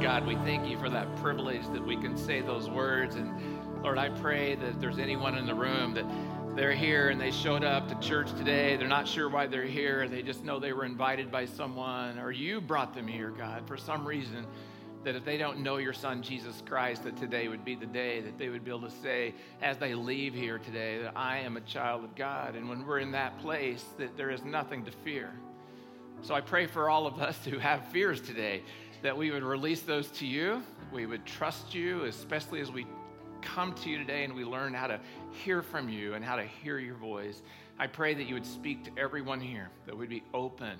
God, we thank you for that privilege that we can say those words. And Lord, I pray that if there's anyone in the room that they're here and they showed up to church today, they're not sure why they're here, they just know they were invited by someone, or you brought them here, God, for some reason that if they don't know your son Jesus Christ, that today would be the day that they would be able to say, as they leave here today, that I am a child of God. And when we're in that place, that there is nothing to fear. So I pray for all of us who have fears today that we would release those to you. We would trust you, especially as we come to you today and we learn how to hear from you and how to hear your voice. I pray that you would speak to everyone here, that we'd be open,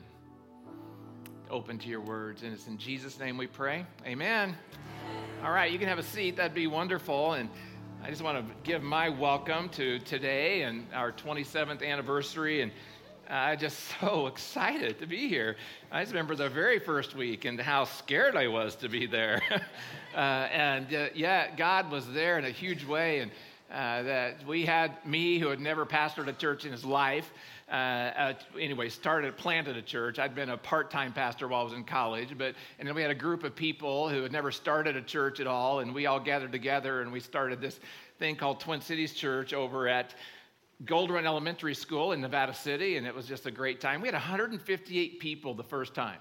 open to your words. And it's in Jesus' name we pray. Amen. All right, you can have a seat. That'd be wonderful. And I just want to give my welcome to today and our 27th anniversary. And I'm just so excited to be here. I just remember the very first week and how scared I was to be there. uh, and uh, yeah, God was there in a huge way. And uh, that we had me, who had never pastored a church in his life, uh, uh, anyway, started, planted a church. I'd been a part time pastor while I was in college, but, and then we had a group of people who had never started a church at all. And we all gathered together and we started this thing called Twin Cities Church over at Gold Run Elementary School in Nevada City, and it was just a great time. We had 158 people the first time.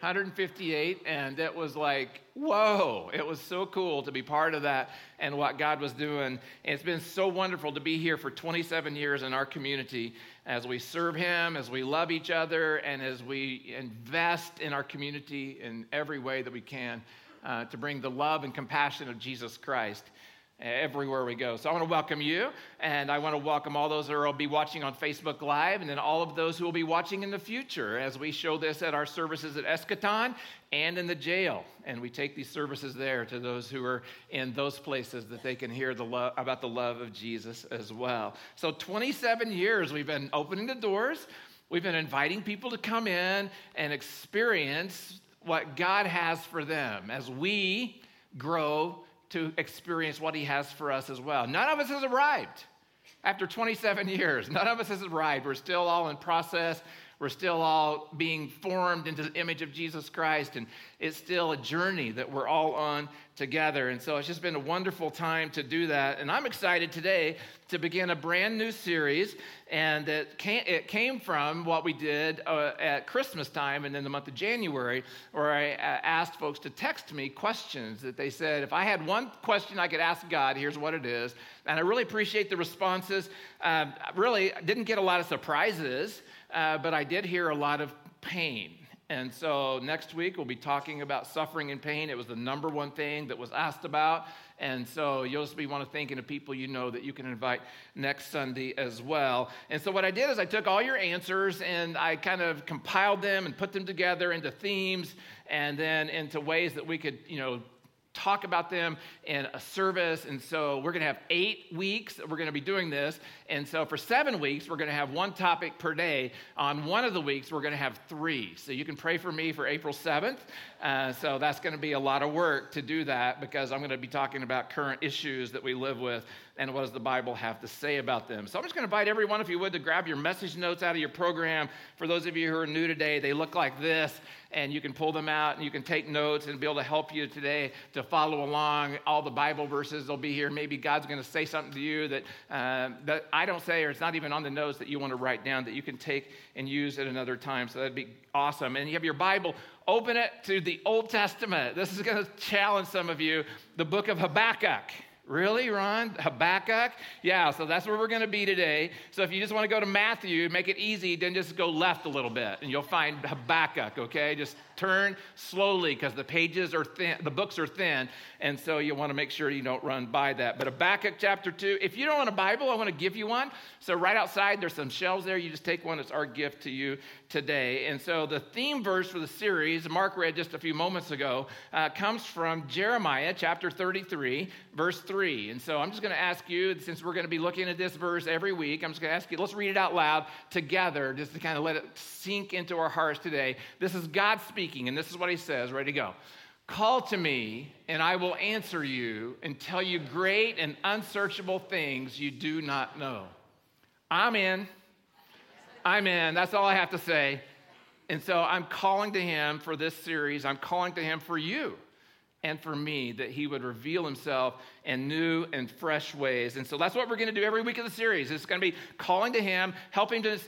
158, and it was like, whoa, it was so cool to be part of that and what God was doing. And it's been so wonderful to be here for 27 years in our community as we serve Him, as we love each other, and as we invest in our community in every way that we can uh, to bring the love and compassion of Jesus Christ everywhere we go. So I want to welcome you, and I want to welcome all those that will be watching on Facebook Live, and then all of those who will be watching in the future as we show this at our services at Eskaton and in the jail. And we take these services there to those who are in those places that they can hear the love, about the love of Jesus as well. So 27 years we've been opening the doors. We've been inviting people to come in and experience what God has for them as we grow to experience what He has for us as well. None of us has arrived after 27 years. None of us has arrived. We're still all in process. We're still all being formed into the image of Jesus Christ, and it's still a journey that we're all on together. And so it's just been a wonderful time to do that. And I'm excited today to begin a brand new series. And it came, from what we did uh, at Christmas time and in the month of January, where I uh, asked folks to text me questions that they said, if I had one question I could ask God, here's what it is. And I really appreciate the responses. Um, really, didn't get a lot of surprises, uh, but I did hear a lot of pain. And so next week we'll be talking about suffering and pain. It was the number one thing that was asked about. And so you'll just be one of thinking of people you know that you can invite next Sunday as well. And so what I did is I took all your answers and I kind of compiled them and put them together into themes and then into ways that we could, you know, talk about them in a service. And so we're going to have eight weeks we're going to be doing this. And so for seven weeks, we're going to have one topic per day. On one of the weeks, we're going to have three. So you can pray for me for April 7th. Uh, so that's going to be a lot of work to do that because I'm going to be talking about current issues that we live with and what does the Bible have to say about them. So I'm just going to invite everyone, if you would, to grab your message notes out of your program. For those of you who are new today, they look like this and you can pull them out and you can take notes and be able to help you today to follow along. All the Bible verses will be here. Maybe God's going to say something to you that, uh, that I don't say, or it's not even on the notes that you want to write down that you can take and use at another time. So that'd be awesome. And you have your Bible, open it to the Old Testament. This is going to challenge some of you. The book of Habakkuk. Really, Ron? Habakkuk? Yeah, so that's where we're going to be today. So if you just want to go to Matthew, make it easy, then just go left a little bit and you'll find Habakkuk, okay? Just turn slowly because the pages are thin, the books are thin, and so you want to make sure you don't run by that. But Habakkuk chapter 2, if you don't want a Bible, I want to give you one. So right outside, there's some shelves there. You just take one. It's our gift to you today. And so the theme verse for the series, Mark read just a few moments ago, uh, comes from Jeremiah chapter 33, verse 3. And so I'm just going to ask you, since we're going to be looking at this verse every week, I'm just going to ask you, let's read it out loud together just to kind of let it sink into our hearts today. This is God speaking speaking, and this is what he says. Ready to go. Call to me, and I will answer you and tell you great and unsearchable things you do not know. I'm in. I'm in. That's all I have to say. And so I'm calling to him for this series. I'm calling to him for you and for me that he would reveal himself in new and fresh ways. And so that's what we're going to do every week of the series. It's going to be calling to him, helping to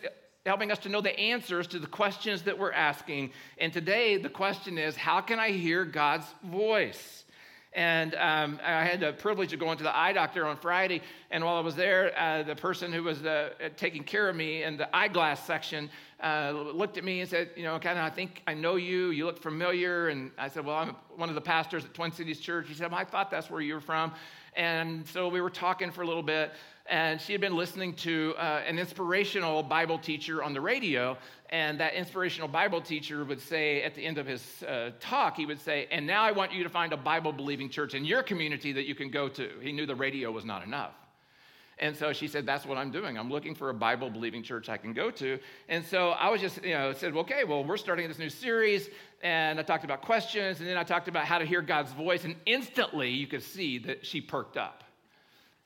helping us to know the answers to the questions that we're asking. And today the question is, how can I hear God's voice? And um, I had the privilege of going to the eye doctor on Friday. And while I was there, uh, the person who was uh, taking care of me in the eyeglass section uh, looked at me and said, You know, kind of, I think I know you. You look familiar. And I said, Well, I'm one of the pastors at Twin Cities Church. He said, well, I thought that's where you were from. And so we were talking for a little bit and she had been listening to uh, an inspirational Bible teacher on the radio. And that inspirational Bible teacher would say at the end of his uh, talk, he would say, And now I want you to find a Bible believing church in your community that you can go to. He knew the radio was not enough. And so she said, That's what I'm doing. I'm looking for a Bible believing church I can go to. And so I was just, you know, said, well, Okay, well, we're starting this new series. And I talked about questions. And then I talked about how to hear God's voice. And instantly you could see that she perked up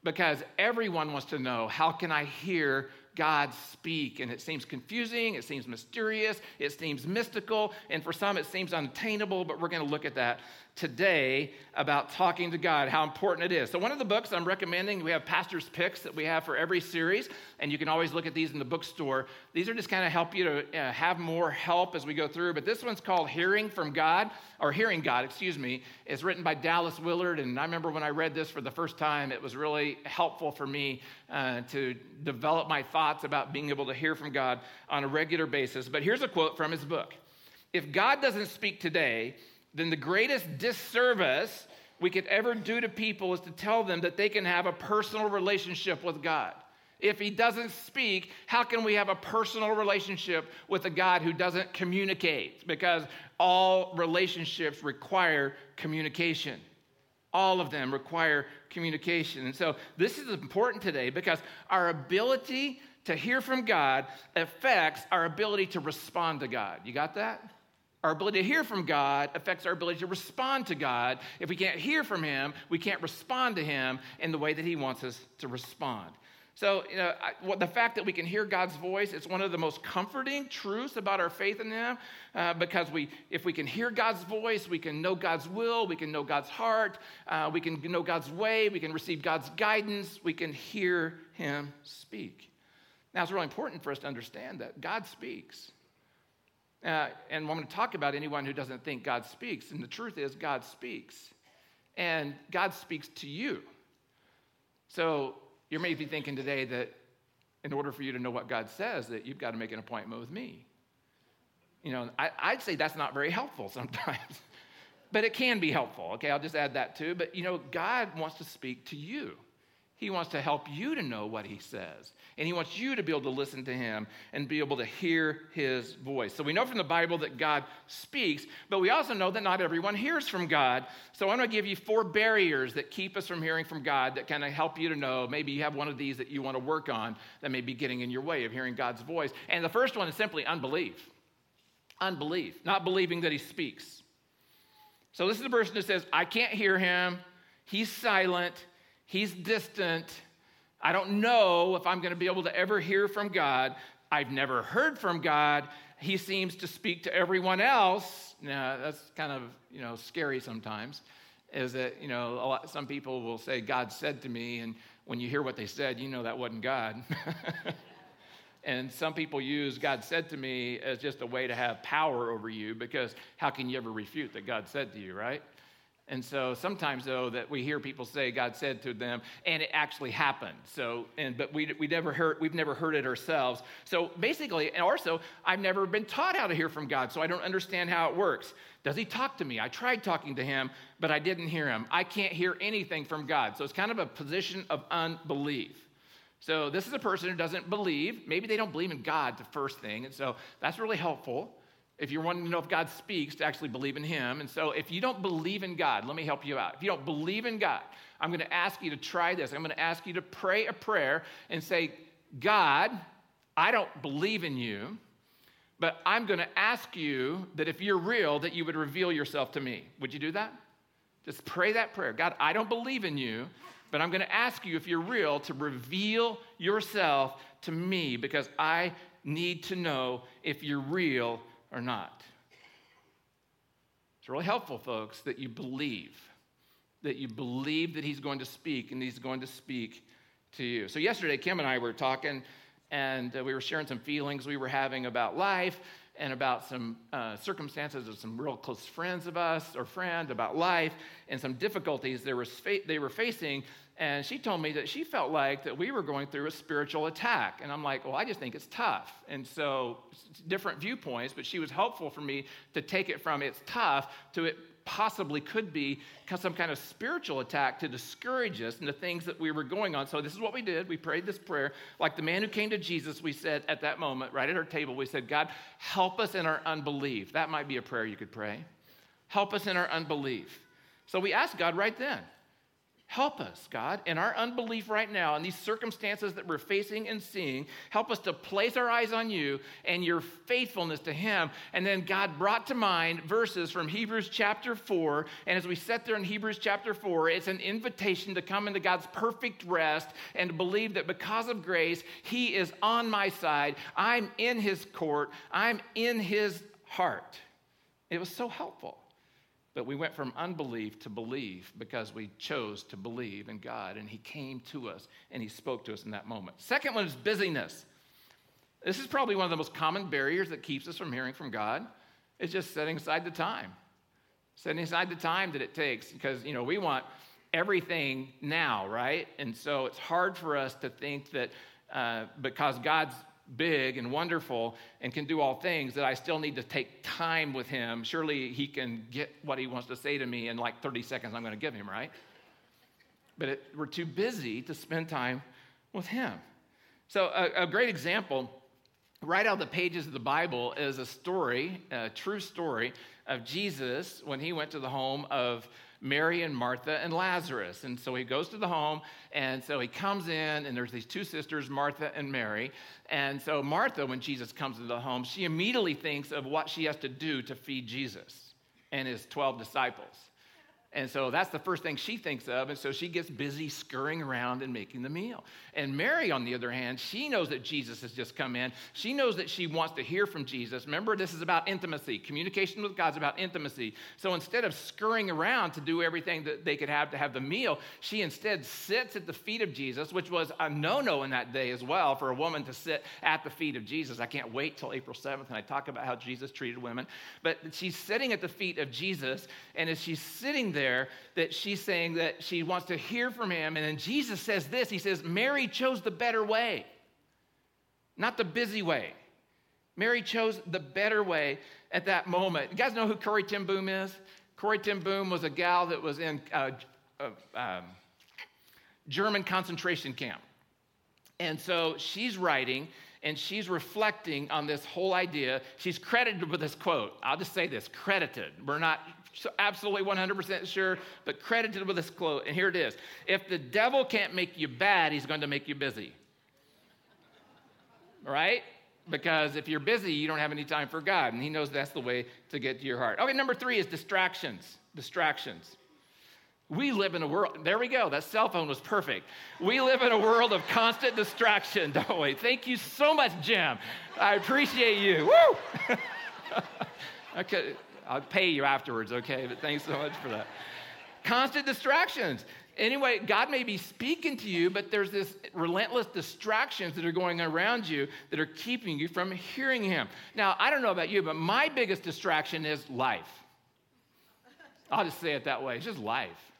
because everyone wants to know how can I hear God speak? And it seems confusing, it seems mysterious, it seems mystical, and for some it seems unattainable, but we're going to look at that today about talking to God, how important it is. So, one of the books I'm recommending, we have pastor's picks that we have for every series, and you can always look at these in the bookstore. These are just kind of help you to uh, have more help as we go through. But this one's called Hearing from God, or Hearing God, excuse me. It's written by Dallas Willard, and I remember when I read this for the first time, it was really helpful for me uh, to develop my thoughts about being able to hear from God on a regular basis. But here's a quote from his book If God doesn't speak today, then the greatest disservice we could ever do to people is to tell them that they can have a personal relationship with God. If he doesn't speak, how can we have a personal relationship with a God who doesn't communicate? Because all relationships require communication. All of them require communication. And so this is important today because our ability to hear from God affects our ability to respond to God. You got that? Our ability to hear from God affects our ability to respond to God. If we can't hear from Him, we can't respond to Him in the way that He wants us to respond. So, you know, I, the fact that we can hear God's voice, it's one of the most comforting truths about our faith in Him. Uh, because we, if we can hear God's voice, we can know God's will, we can know God's heart, uh, we can know God's way, we can receive God's guidance, we can hear Him speak. Now, it's really important for us to understand that God speaks. Uh, and I'm going to talk about anyone who doesn't think God speaks. And the truth is, God speaks. And God speaks to you. So you may be thinking today that in order for you to know what God says, that you've got to make an appointment with me. You know, I, would say that's not very helpful sometimes, but it can be helpful. Okay, I'll just add that too. But you know, God wants to speak to you. He wants to help you to know what he says. And he wants you to be able to listen to him and be able to hear his voice. So we know from the Bible that God speaks, but we also know that not everyone hears from God. So I'm going to give you four barriers that keep us from hearing from God that kind of help you to know. Maybe you have one of these that you want to work on that may be getting in your way of hearing God's voice. And the first one is simply unbelief. Unbelief, not believing that he speaks. So this is the person that says, I can't hear him. He's silent. He's distant. I don't know if I'm going to be able to ever hear from God. I've never heard from God. He seems to speak to everyone else. Now, that's kind of, you know, scary sometimes. Is that, you know, lot, some people will say, God said to me, and when you hear what they said, you know that wasn't God. and some people use God said to me as just a way to have power over you because how can you ever refute that God said to you, right? And so sometimes though that we hear people say God said to them and it actually happened. So and but we we never heard we've never heard it ourselves. So basically and also I've never been taught how to hear from God, so I don't understand how it works. Does he talk to me? I tried talking to him, but I didn't hear him. I can't hear anything from God. So it's kind of a position of unbelief. So this is a person who doesn't believe. Maybe they don't believe in God, the first thing. And so that's really helpful if you're wanting to know if God speaks, to actually believe in Him. And so, if you don't believe in God, let me help you out. If you don't believe in God, I'm going to ask you to try this. I'm going to ask you to pray a prayer and say, God, I don't believe in you, but I'm going to ask you that if you're real, that you would reveal yourself to me. Would you do that? Just pray that prayer. God, I don't believe in you, but I'm going to ask you if you're real to reveal yourself to me because I need to know if you're real or not. It's really helpful, folks, that you believe, that you believe that He's going to speak and He's going to speak to you. So, yesterday, Kim and I were talking and uh, we were sharing some feelings we were having about life and about some uh, circumstances of some real close friends of us or friend about life and some difficulties they were, fa- they were facing. And she told me that she felt like that we were going through a spiritual attack. And i'm like well i just think it's tough. And so different viewpoints but she was helpful for me to take it from it's tough to it possibly could be some kind of spiritual attack to discourage us and the things that we were going on. So, this is what we did. We prayed this prayer. Like the man who came to Jesus, we said at that moment, right at our table, we said, God, help us in our unbelief. That might be a prayer you could pray. Help us in our unbelief. So, we asked God right then, Help us, God, in our unbelief right now, in these circumstances that we're facing and seeing. Help us to place our eyes on you and your faithfulness to Him. And then God brought to mind verses from Hebrews chapter 4. And as we sit there in Hebrews chapter 4, it's an invitation to come into God's perfect rest and to believe that because of grace, He is on my side. I'm in His court, I'm in His heart. It was so helpful. But we went from unbelief to belief because we chose to believe in God and He came to us and He spoke to us in that moment. Second one is busyness. This is probably one of the most common barriers that keeps us from hearing from God. It's just setting aside the time. Setting aside the time that it takes because, you know, we want everything now, right? And so it's hard for us to think that uh, because God's big and wonderful and can do all things that I still need to take time with him. Surely he can get what he wants to say to me in like 30 seconds I'm going to give him, right? But it, we're too busy to spend time with him. So, a, a great example right out of the pages of the Bible is a story, a true story of Jesus when he went to the home of Mary and Martha and Lazarus. And so he goes to the home, and so he comes in, and there's these two sisters, Martha and Mary. And so Martha, when Jesus comes to the home, she immediately thinks of what she has to do to feed Jesus and his 12 disciples. And so that's the first thing she thinks of. And so she gets busy scurrying around and making the meal. And Mary, on the other hand, she knows that Jesus has just come in. She knows that she wants to hear from Jesus. Remember, this is about intimacy. Communication with God's about intimacy. So instead of scurrying around to do everything that they could have to have the meal, she instead sits at the feet of Jesus, which was a no no in that day as well for a woman to sit at the feet of Jesus. I can't wait till April 7th and I talk about how Jesus treated women. But she's sitting at the feet of Jesus. And as she's sitting there, there that she's saying that she wants to hear from him. And then Jesus says this He says, Mary chose the better way, not the busy way. Mary chose the better way at that moment. You guys know who Corrie ten Boom is? Corrie ten Boom was a gal that was in a, a um, German concentration camp. And so she's writing and she's reflecting on this whole idea. She's credited with this quote. I'll just say this credited. We're not absolutely 100% sure, but credited with this quote. And here it is If the devil can't make you bad, he's going to make you busy. Right? Because if you're busy, you don't have any time for God. And he knows that's the way to get to your heart. Okay, number three is distractions. Distractions. We live in a world, there we go, that cell phone was perfect. We live in a world of constant distraction, don't we? Thank you so much, Jim. I appreciate you. Woo! okay, I'll pay you afterwards, okay? But thanks so much for that. Constant distractions. Anyway, God may be speaking to you, but there's this relentless distractions that are going around you that are keeping you from hearing Him. Now, I don't know about you, but my biggest distraction is life. I'll just say it that way. It's just life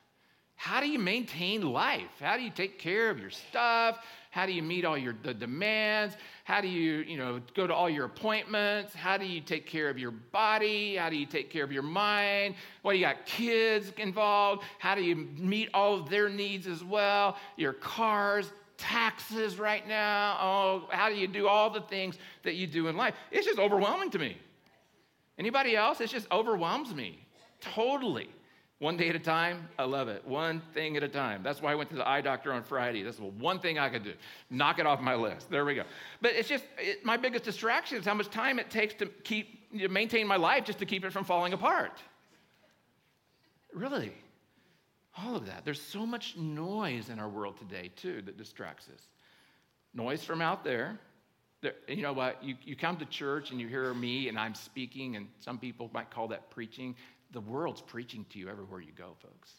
how do you maintain life? How do you take care of your stuff? How do you meet all your the demands? How do you, you know, go to all your appointments? How do you take care of your body? How do you take care of your mind? Do you got kids involved? How do you meet all of their needs as well? Your cars, taxes right now. Oh, how do you do all the things that you do in life? It's just overwhelming to me. Anybody else? It just overwhelms me totally. One day at a time, I love it. One thing at a time. That's why I went to the eye doctor on Friday. That's the one thing I could do. Knock it off my list. There we go. But it's just it, my biggest distraction is how much time it takes to keep to maintain my life just to keep it from falling apart. Really, all of that. There's so much noise in our world today too that distracts us. Noise from out there. there you know what? You, you come to church and you hear me and I'm speaking, and some people might call that preaching the world's preaching to you everywhere you go, folks.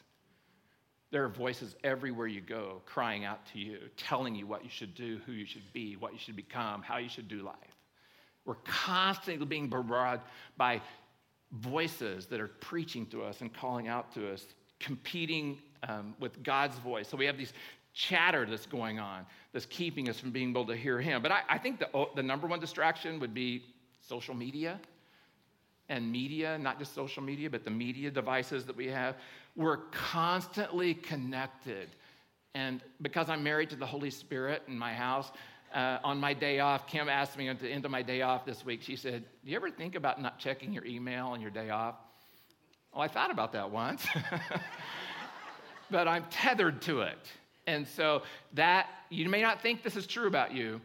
There are voices everywhere you go crying out to you, telling you what you should do, who you should be, what you should become, how you should do life. We're constantly being barraged by voices that are preaching to us and calling out to us, competing um, with God's voice. So we have these chatter that's going on that's keeping us from being able to hear Him. But I, I think the, the number one distraction would be social media and media, not just social media, but the media devices that we have. We're constantly connected. And because I'm married to the Holy Spirit in my house, uh, on my day off, Kim asked me at the end of my day off this week, she said, Do you ever think about not checking your email on your day off? Well, I thought about that once, but I'm tethered to it. And so that, you may not think this is true about you,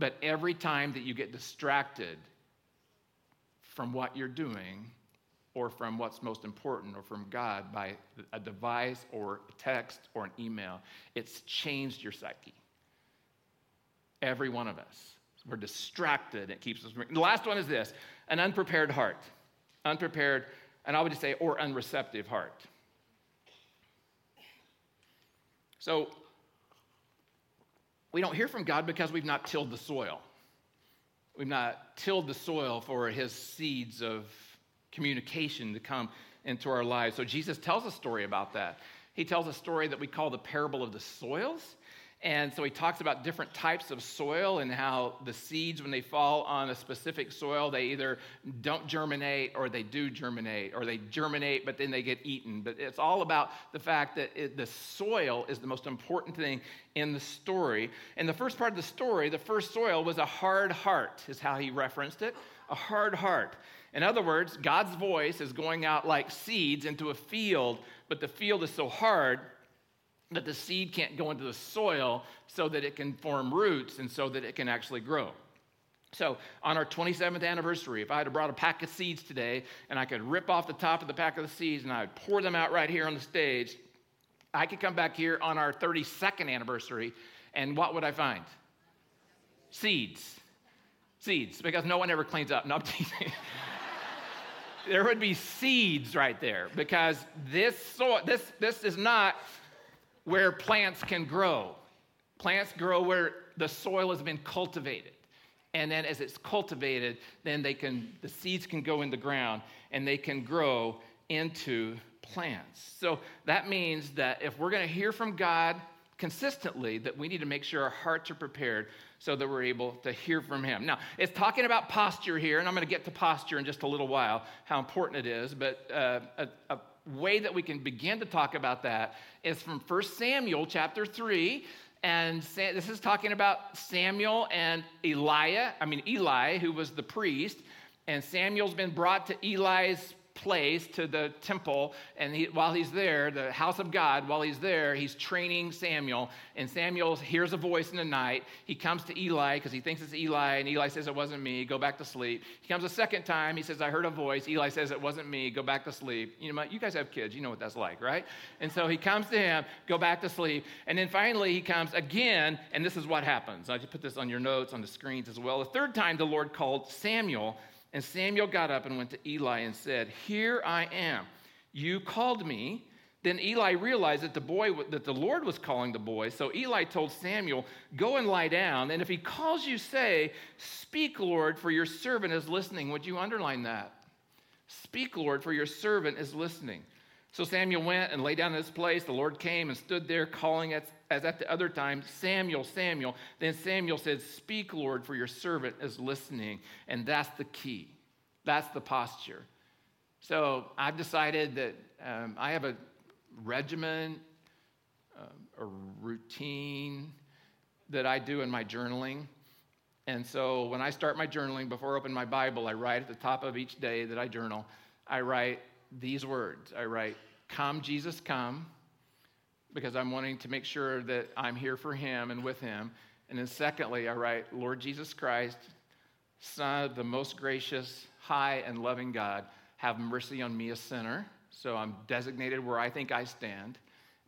but every time that you get distracted from what you're doing, or from what's most important, or from God by a device or a text or an email, it's changed your psyche. Every one of us. We're distracted. It keeps us. The last one is this an unprepared heart. Unprepared, and I would just say, or unreceptive heart. So, we don't hear from God because we've not tilled the soil. We've not tilled the soil for his seeds of communication to come into our lives. So Jesus tells a story about that. He tells a story that we call the parable of the soils. And so he talks about different types of soil and how the seeds, when they fall on a specific soil, they either don't germinate or they do germinate, or they germinate but then they get eaten. But it's all about the fact that it, the soil is the most important thing in the story. And the first part of the story, the first soil was a hard heart, is how he referenced it a hard heart. In other words, God's voice is going out like seeds into a field, but the field is so hard that the seed can't go into the soil so that it can form roots and so that it can actually grow. So, on our 27th anniversary, if I had brought a pack of seeds today and I could rip off the top of the pack of the seeds and I would pour them out right here on the stage, I could come back here on our 32nd anniversary and what would I find? Seeds. Seeds, because no one ever cleans up. No, I'm teasing. there would be seeds right there because this soil, this, this is not where plants can grow. Plants grow where the soil has been cultivated. And then as it's cultivated, then they can the seeds can go in the ground and they can grow into plants. So that means that if we're going to hear from God consistently, that we need to make sure our hearts are prepared so that we're able to hear from him. Now, it's talking about posture here, and I'm going to get to posture in just a little while, how important it is, but uh, a, a way that we can begin to talk about that is from 1 Samuel chapter 3. And this is talking about Samuel and Eliah, I mean, Eli, who was the priest. And Samuel's been brought to Eli's place to the temple. And he, while he's there, the house of God, while he's there, he's training Samuel. And Samuel hears a voice in the night. He comes to Eli because he thinks it's Eli. And Eli says, It wasn't me. Go back to sleep. He comes a second time. He says, I heard a voice. Eli says, It wasn't me. Go back to sleep. You know, you guys have kids. You know what that's like, right? And so he comes to him, Go back to sleep. And then finally he comes again. And this is what happens. I just put this on your notes on the screens as well. The third time the Lord called Samuel. And Samuel got up and went to Eli and said, Here I am. You called me. Then Eli realized that the boy that the Lord was calling the boy. So Eli told Samuel, "Go and lie down, and if he calls you, say, "Speak, Lord, for your servant is listening." Would you underline that? Speak, Lord, for your servant is listening. So Samuel went and lay down in this place. The Lord came and stood there, calling as, as at the other time, Samuel, Samuel. Then Samuel said, Speak, Lord, for your servant is listening. And that's the key. That's the posture. So I've decided that um, I have a regimen, uh, a routine that I do in my journaling. And so when I start my journaling, before I open my Bible, I write at the top of each day that I journal, I write, these words. I write, Come, Jesus, come, because I'm wanting to make sure that I'm here for him and with him. And then, secondly, I write, Lord Jesus Christ, Son of the most gracious, high, and loving God, have mercy on me, a sinner. So I'm designated where I think I stand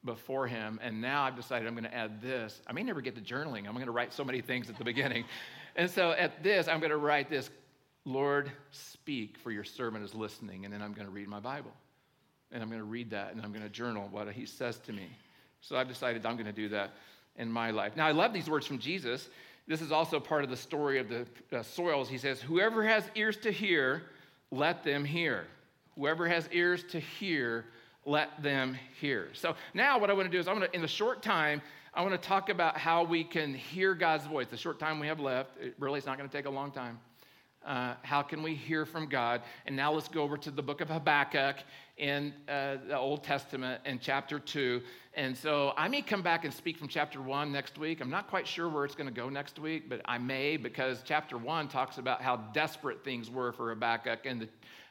before him. And now I've decided I'm going to add this. I may never get to journaling. I'm going to write so many things at the beginning. And so at this, I'm going to write this Lord, speak, for your servant is listening. And then I'm going to read my Bible. and I'm going to read that and I'm going to journal what he says to me. So I've decided I'm going to do that in my life. Now, I love these words from Jesus. This is also part of the story of the uh, soils. He says, Whoever has ears to hear, let them hear. Whoever has ears to hear, let them hear. So now what I want to do is I'm going to, in the short time, I want to talk about how we can hear God's voice. The short time we have left, it really is not going to take a long time. Uh, how can we hear from God? And now let's go over to the book of Habakkuk in uh, the Old Testament in chapter 2. And so I may come back and speak from chapter 1 next week. I'm not quite sure where it's going to go next week, but I may because chapter 1 talks about how desperate things were for Habakkuk and the,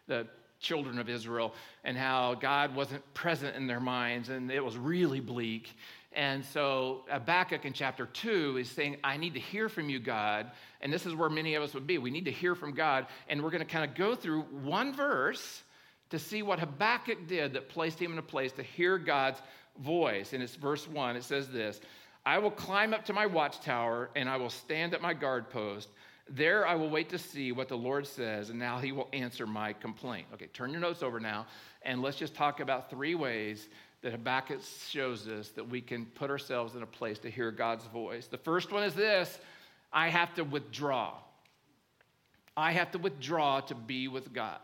the children of Israel and how God wasn't present in their minds and it was really bleak. And so uh, Habakkuk in chapter 2 is saying, I need to hear from you, God. And this is where many of us would be. We need to hear from God. And we're going to kind of go through one verse to see what Habakkuk did that placed him in a place to hear God's voice. And it's verse 1. It says this I will climb up to my watchtower and I will stand at my guard post. There I will wait to see what the Lord says, and now he will answer my complaint. Okay, turn your notes over now, and let's just talk about three ways that Habakkuk shows us that we can put ourselves in a place to hear God's voice. The first one is this I have to withdraw. I have to withdraw to be with God.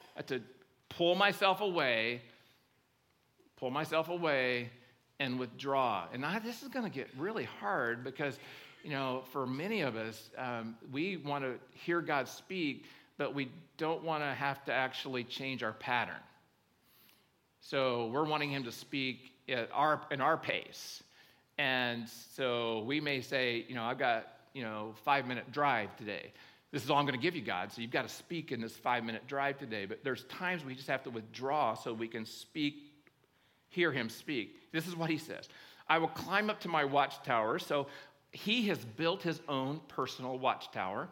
I have to pull myself away, pull myself away, and withdraw. And I, this is going to get really hard because, you know, for many of us, um, we want to hear God speak, but we don't want to have to actually change our pattern. So we're wanting him to speak at our, in our pace. And so we may say, you know, I've got, you know, five minute drive today. This is all I'm going to give you, God. So you've got to speak in this five minute drive today. But there's times we just have to withdraw so we can speak, hear him speak. This is what he says I will climb up to my watchtower. So he has built his own personal watchtower.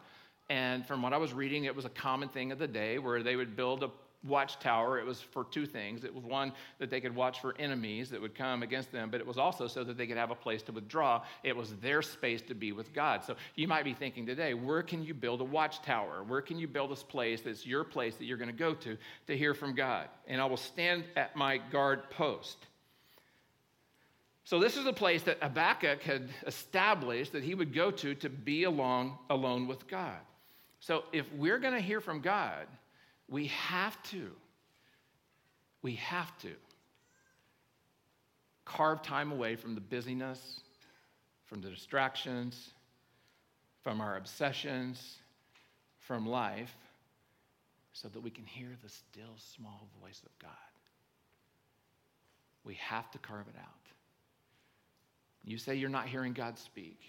And from what I was reading, it was a common thing of the day where they would build a watchtower, it was for two things. It was one, that they could watch for enemies that would come against them, but it was also so that they could have a place to withdraw. It was their space to be with God. So you might be thinking today, where can you build a watchtower? Where can you build this place that's your place that you're going to go to to hear from God? And I will stand at my guard post. So this is a place that Habakkuk had established that he would go to to be along alone with God. So if we're going to hear from God, we have to, we have to carve time away from the busyness, from the distractions, from our obsessions, from life, so that we can hear the still small voice of God. We have to carve it out. You say you're not hearing God speak.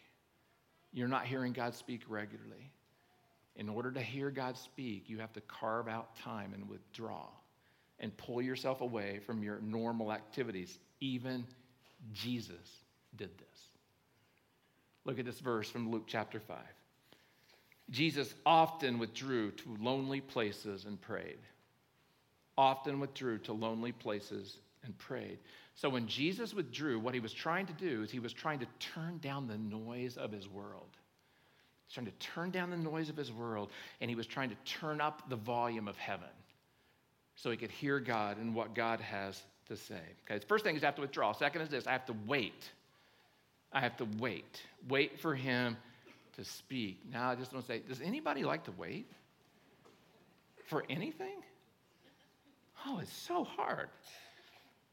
You're not hearing God speak regularly. In order to hear God speak, you have to carve out time and withdraw and pull yourself away from your normal activities. Even Jesus did this. Look at this verse from Luke chapter 5. Jesus often withdrew to lonely places and prayed. Often withdrew to lonely places and prayed. So when Jesus withdrew, what he was trying to do is he was trying to turn down the noise of his world. He's trying to turn down the noise of his world, and he was trying to turn up the volume of heaven so he could hear God and what God has to say. Okay, the first thing is I have to withdraw. Second is this I have to wait. I have to wait. Wait for him to speak. Now, I just want to say, does anybody like to wait for anything? Oh, it's so hard.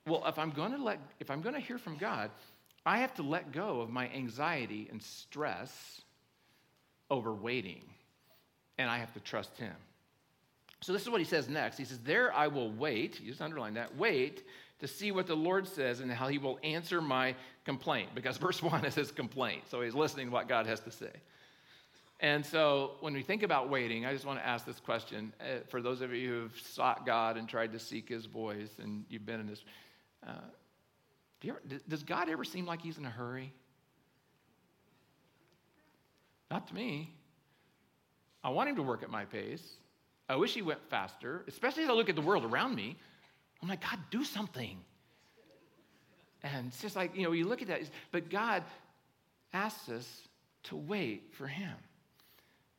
Well, if I'm going to let, if I'm going to hear from God, I have to let go of my anxiety and stress over waiting, and I have to trust him. So this is what he says next. He says, There I will wait, you just underline that, wait to see what the Lord says and how he will answer my complaint. Because verse 1 is his complaint. So he's listening to what God has to say. And so when we think about waiting, I just want to ask this question. Uh, for those of you who've sought God and tried to seek his voice and you've been in this, uh, do ever, does God ever seem like he's in a hurry? Not to me. I want him to work at my pace. I wish he went faster, especially as I look at the world around me. I'm like, God, do something. And it's just like, you know, you look at that, but God asks us to wait for him.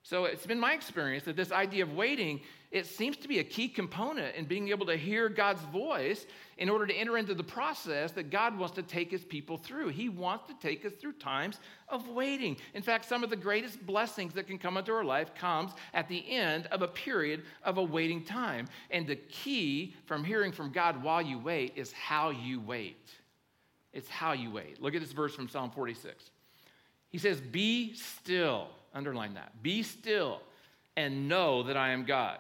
So it's been my experience that this idea of waiting, it seems to be a key component in being able to hear God's voice in order to enter into the process that God wants to take his people through. He wants to take us through times of waiting. In fact, some of the greatest blessings that can come into our life comes at the end of a period of a waiting time. And the key from hearing from God while you wait is how you wait. It's how you wait. Look at this verse from Psalm 46. He says, "Be still." Underline that. Be still and know that I am God.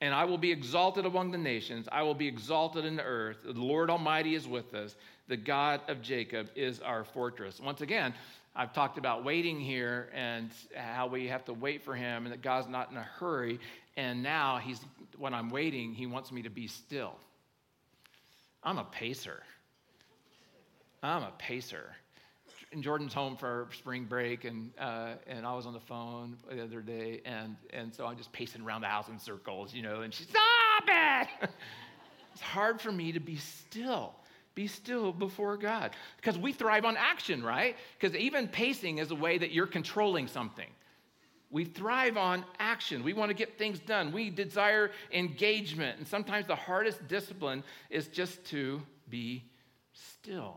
And I will be exalted among the nations. I will be exalted in the earth. The Lord Almighty is with us. The God of Jacob is our fortress. Once again, I've talked about waiting here and how we have to wait for him and that God's not in a hurry. And now he's when I'm waiting, he wants me to be still. I'm a pacer. I'm a pacer and Jordan's home for spring break, and uh, and I was on the phone the other day, and and so I'm just pacing around the house in circles, you know, and she's stop it. it's hard for me to be still. Be still before God. Because we thrive on action, right? Because even pacing is a way that you're controlling something. We thrive on action. We want to get things done. We desire engagement. And sometimes the hardest discipline is just to be still.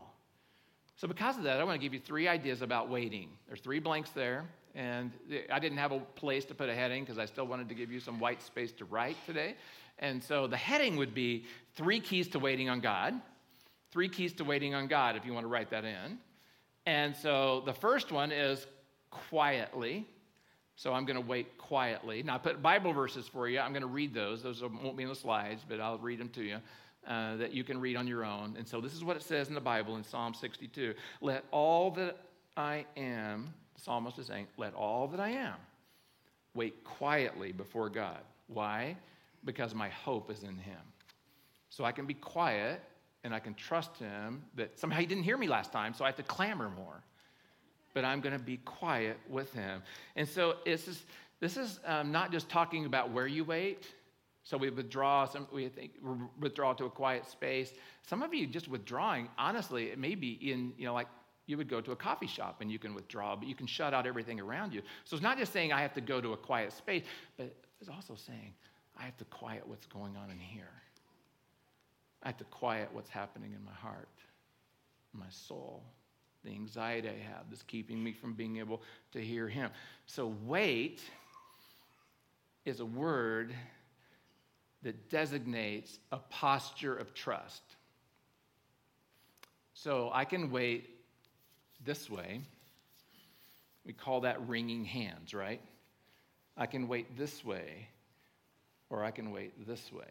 So, because of that, I want to give you three ideas about waiting. There's three blanks there, and I didn't have a place to put a heading because I still wanted to give you some white space to write today. And so the heading would be Three Keys to Waiting on God. Three Keys to Waiting on God, if you want to write that in. And so the first one is quietly. So I'm going to wait quietly. Now, I put Bible verses for you. I'm going to read those. Those won't be in the slides, but I'll read them to you uh, that you can read on your own. And so this is what it says in the Bible in Psalm 62 Let all that I am, the psalmist is saying, let all that I am wait quietly before God. Why? Because my hope is in Him. So I can be quiet and I can trust Him that somehow He didn't hear me last time, so I have to clamor more. But I'm going to be quiet with Him. And so this is, this is um, not just talking about where you wait so we withdraw, some, we think, withdraw to a quiet space. Some of you just withdrawing, honestly, it may be in, you know, like you would go to a coffee shop and you can withdraw, but you can shut out everything around you. So it's not just saying I have to go to a quiet space, but it's also saying I have to quiet what's going on in here. I have to quiet what's happening in my heart, my soul, the anxiety I have that's keeping me from being able to hear Him. So, wait is a word that designates a posture of trust. So I can wait this way. We call that wringing hands, right? I can wait this way, or I can wait this way.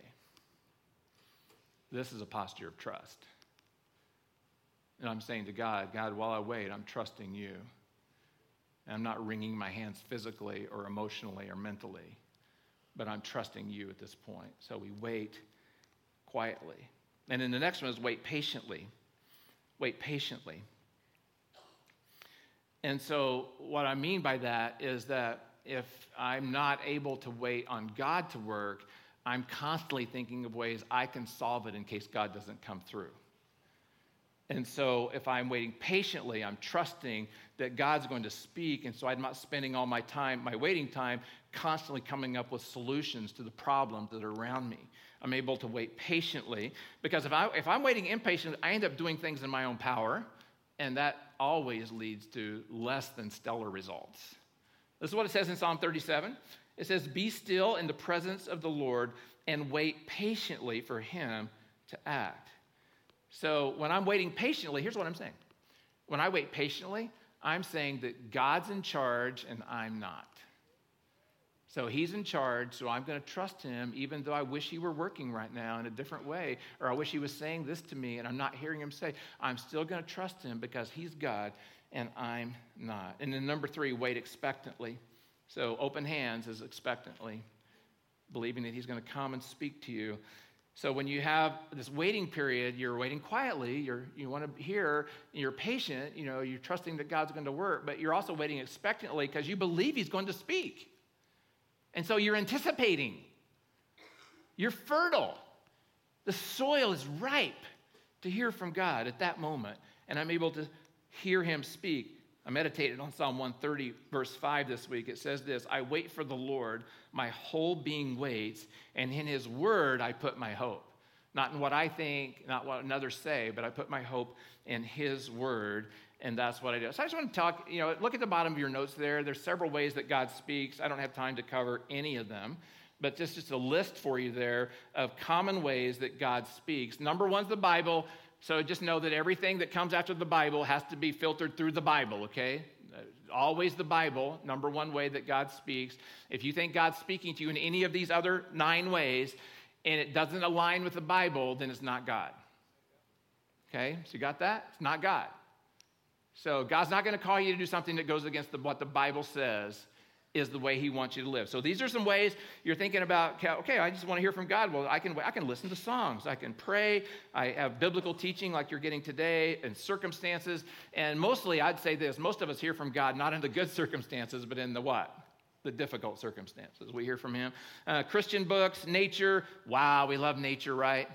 This is a posture of trust. And I'm saying to God, God, while I wait, I'm trusting you. And I'm not wringing my hands physically or emotionally or mentally but I'm trusting you at this point. So we wait quietly. And then the next one is wait patiently. Wait patiently. And so, what I mean by that is that if I'm not able to wait on God to work, I'm constantly thinking of ways I can solve it in case God doesn't come through. And so, if I'm waiting patiently, I'm trusting that God's going to speak. And so, I'm not spending all my time, my waiting time, constantly coming up with solutions to the problems that are around me. I'm able to wait patiently because if, I, if I'm waiting impatiently, I end up doing things in my own power, and that always leads to less than stellar results. This is what it says in Psalm 37. It says, Be still in the presence of the Lord and wait patiently for him to act. So when I'm waiting patiently, here's what I'm saying. When I wait patiently, I'm saying that God's in charge and I'm not. So he's in charge, so I'm going to trust him, even though I wish he were working right now in a different way, or I wish he was saying this to me and I'm not hearing him say. I'm still going to trust him because he's God and I'm not. And then number three, wait expectantly. So open hands is expectantly, believing that he's going to come and speak to you. So when you have this waiting period, you're waiting quietly, you're, you want to hear, you're patient, you know, you're trusting that God's going to work, but you're also waiting expectantly because you believe he's going to speak. And so you're anticipating. You're fertile. The soil is ripe to hear from God at that moment. And I'm able to hear him speak I meditated on Psalm 130, verse 5 this week. It says this I wait for the Lord, my whole being waits, and in his word I put my hope. Not in what I think, not what another say, but I put my hope in his word, and that's what I do. So I just want to talk, you know, look at the bottom of your notes there. There's several ways that God speaks. I don't have time to cover any of them but just, just a list for you there of common ways that God speaks. Number one's the Bible. So just know that everything that comes after the Bible has to be filtered through the Bible, okay? Always the Bible, number one way that God speaks. If you think God's speaking to you in any of these other nine ways and it doesn't align with the Bible, then it's not God. Okay, so you got that? It's not God. So God's not going to call you to do something that goes against the, what the Bible says is the way he wants you to live. So these are some ways you're thinking about, okay, I just want to hear from God. Well, I can, I can listen to songs. I can pray. I have biblical teaching like you're getting today and circumstances. And mostly I'd say this, most of us hear from God not in the good circumstances, but in the what? The difficult circumstances. We hear from him. Uh, Christian books, nature. Wow, we love nature, right?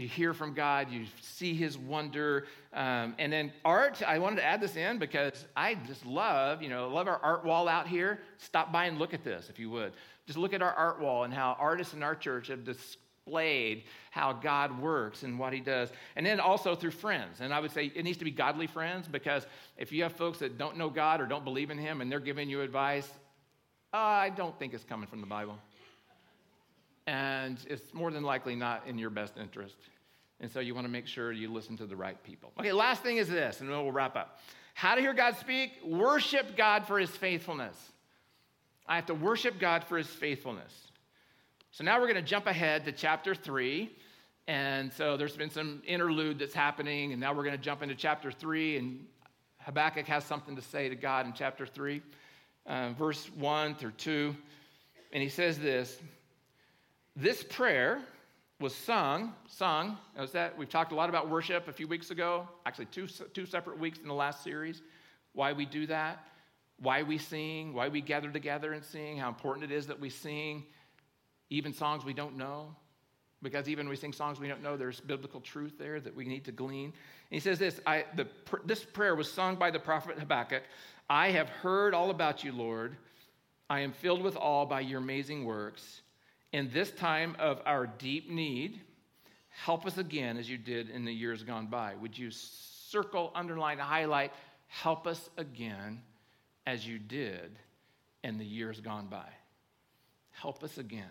You hear from God, you see His wonder, um, and then art. I wanted to add this in because I just love, you know, love our art wall out here. Stop by and look at this if you would. Just look at our art wall and how artists in our church have displayed how God works and what He does, and then also through friends. And I would say it needs to be godly friends because if you have folks that don't know God or don't believe in Him and they're giving you advice, uh, I don't think it's coming from the Bible and it's more than likely not in your best interest. And so you want to make sure you listen to the right people. Okay, last thing is this, and then we'll wrap up. How to hear God speak? Worship God for his faithfulness. I have to worship God for his faithfulness. So now we're going to jump ahead to chapter 3. And so there's been some interlude that's happening, and now we're going to jump into chapter 3. And Habakkuk has something to say to God in chapter 3, uh, verse 1 through 2. And he says this this prayer was sung, sung. Notice that we've talked a lot about worship a few weeks ago, actually two, two separate weeks in the last series. Why we do that, why we sing, why we gather together and sing, how important it is that we sing even songs we don't know. Because even when we sing songs we don't know, there's biblical truth there that we need to glean. And he says this I, the, this prayer was sung by the prophet Habakkuk. I have heard all about you, Lord. I am filled with awe by your amazing works in this time of our deep need, help us again as you did in the years gone by. Would you circle, underline, highlight, help us again as you did in the years gone by? Help us again.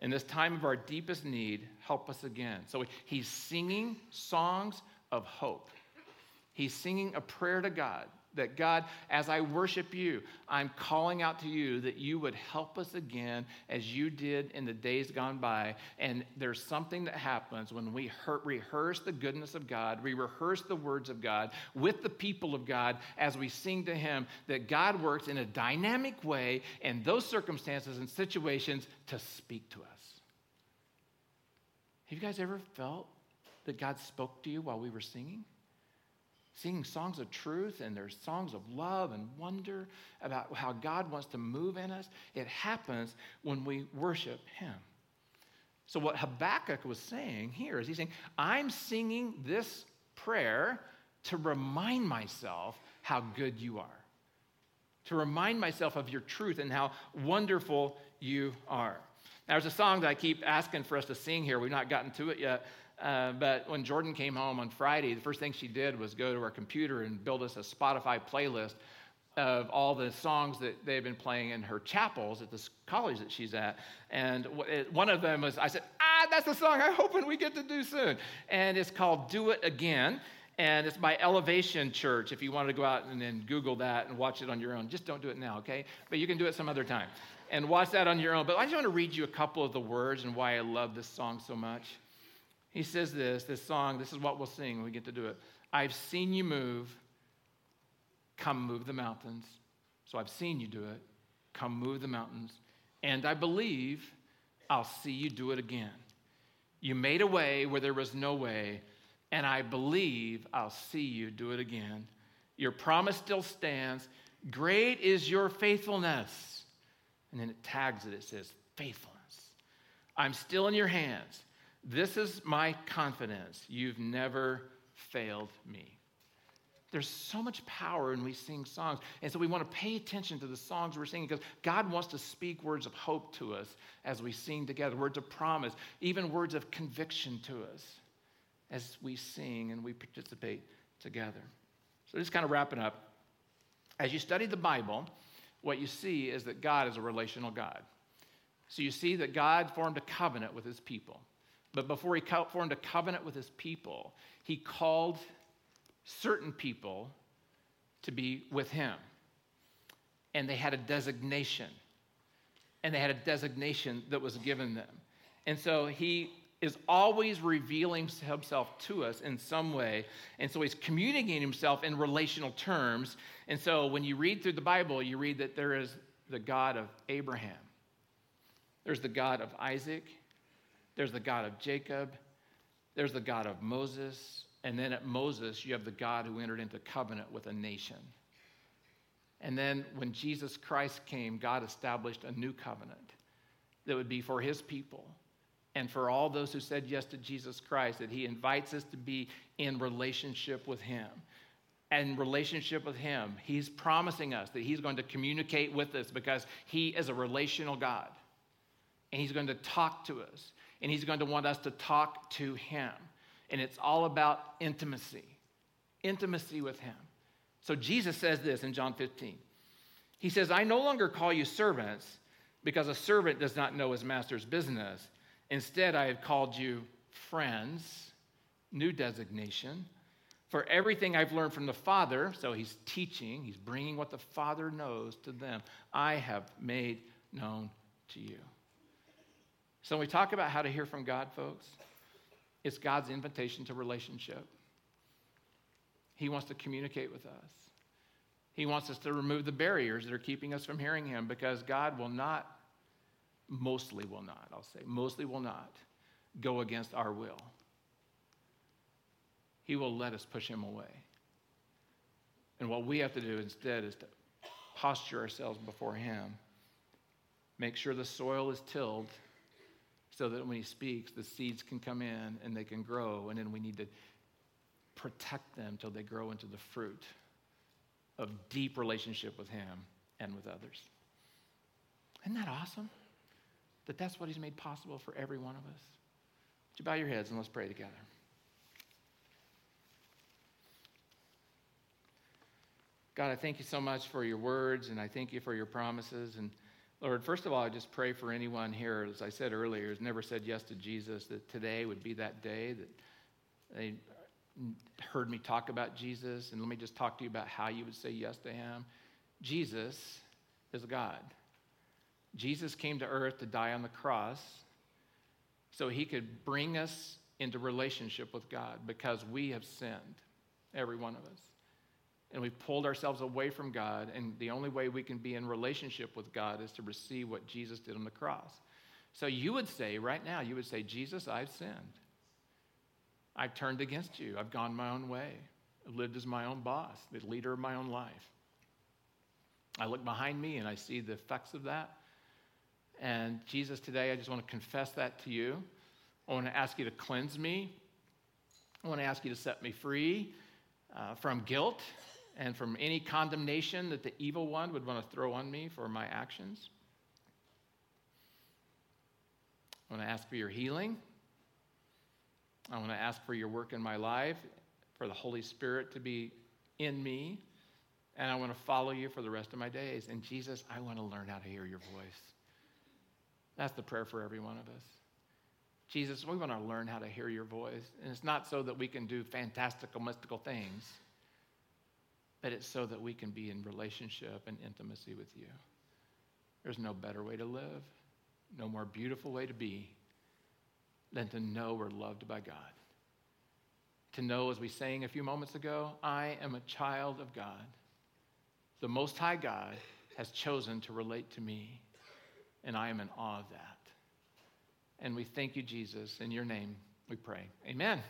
In this time of our deepest need, help us again. So he's singing songs of hope. He's singing a prayer to God that God, as I worship you, I'm calling out to you that you would help us again as you did in the days gone by. And there's something that happens when we rehearse the goodness of God, we rehearse the words of God with the people of God as we sing to Him, that God works in a dynamic way in those circumstances and situations to speak to us. Have you guys ever felt that God spoke to you while we were singing? Singing songs of truth and there's songs of love and wonder about how God wants to move in us. It happens when we worship Him. So, what Habakkuk was saying here is he's saying, I'm singing this prayer to remind myself how good you are, to remind myself of your truth and how wonderful you are. Now, there's a song that I keep asking for us to sing here. We've not gotten to it yet. Uh, but when Jordan came home on Friday, the first thing she did was go to our computer and build us a Spotify playlist of all the songs that they've been playing in her chapels at this college that she's at. And one of them was, I said, ah, that's the song I'm hoping we get to do soon. And it's called Do It Again. And it's by Elevation Church. If you want to go out and then Google that and watch it on your own, just don't do it now, okay? But you can do it some other time and watch that on your own. But I just want to read you a couple of the words and why I love this song so much. He says this, this song, this is what we'll sing when we get to do it. I've seen you move. Come move the mountains. So I've seen you do it. Come move the mountains. And I believe I'll see you do it again. You made a way where there was no way, and I believe I'll see you do it again. Your promise still stands. Great is your faithfulness. And then it tags it, it says, faithfulness. I'm still in your hands. This is my confidence. You've never failed me. There's so much power when we sing songs. And so we want to pay attention to the songs we're singing because God wants to speak words of hope to us as we sing together, words of promise, even words of conviction to us as we sing and we participate together. So just kind of wrapping up. As you study the Bible, what you see is that God is a relational God. So you see that God formed a covenant with his people. But before he formed a covenant with his people, he called certain people to be with him. And they had a designation. And they had a designation that was given them. And so he is always revealing himself to us in some way. And so he's communicating himself in relational terms. And so when you read through the Bible, you read that there is the God of Abraham, there's the God of Isaac, there's the God of Jacob, there's the God of Moses, and then at Moses, you have the God who entered into covenant with a nation. And then when Jesus Christ came, God established a new covenant that would be for his people and for all those who said yes to Jesus Christ, that he invites us to be in relationship with him. And relationship with him, he's promising us that he's going to communicate with us because he is a relational God. And he's going to talk to us, and he's going to want us to talk to him and it's all about intimacy intimacy with Him. So Jesus says this in John 15. He says, I no longer call you servants because a servant does not know his master's business. Instead, I have called you friends, new designation. For everything I've learned from the Father, so he's teaching, he's bringing what the Father knows to them, I have made known to you. So when we talk about how to hear from God, folks, it's God's invitation to relationship. He wants to communicate with us. He wants us to remove the barriers that are keeping us from hearing Him because God will not, mostly will not, I'll say, mostly will not go against our will. He will let us push Him away. And what we have to do instead is to posture ourselves before Him, make sure the soil is tilled so that when he speaks, the seeds can come in and they can grow, and then we need to protect them till they grow into the fruit of deep relationship with him and with others. Isn't that awesome? That that's what he's made possible for every one of us. Would you bow your heads and let's pray together? God, I thank you so much for your words, and I thank you for your promises. And Lord, first of all, I just pray for anyone here, as I said earlier, who's never said yes to Jesus, that today would be that day that they heard me talk about Jesus. And let me just talk to you about how you would say yes to him. Jesus is God. Jesus came to earth to die on the cross so he could bring us into relationship with God because we have sinned, every one of us and we've pulled ourselves away from God, and the only way we can be in relationship with God is to receive what Jesus did on the cross. So you would say, right now, you would say, Jesus, I've sinned. I've turned against you. I've gone my own way. I've lived as my own boss, the leader of my own life. I look behind me and I see the effects of that. And Jesus, today, I just want to confess that to you. I want to ask you to cleanse me. I want to ask you to set me free uh, from guilt and from any condemnation that the evil one would want to throw on me for my actions. I want to ask for your healing. I want to ask for your work in my life, for the Holy Spirit to be in me, and I want to follow you for the rest of my days. And Jesus, I want to learn how to hear your voice. That's the prayer for every one of us. Jesus, we want to learn how to hear your voice. And it's not so that we can do fantastical, mystical things but it's so that we can be in relationship and intimacy with you. There's no better way to live, no more beautiful way to be than to know we're loved by God. To know, as we sang a few moments ago, I am a child of God. The Most High God has chosen to relate to me, and I am in awe of that. And we thank you, Jesus. In your name we pray. Amen.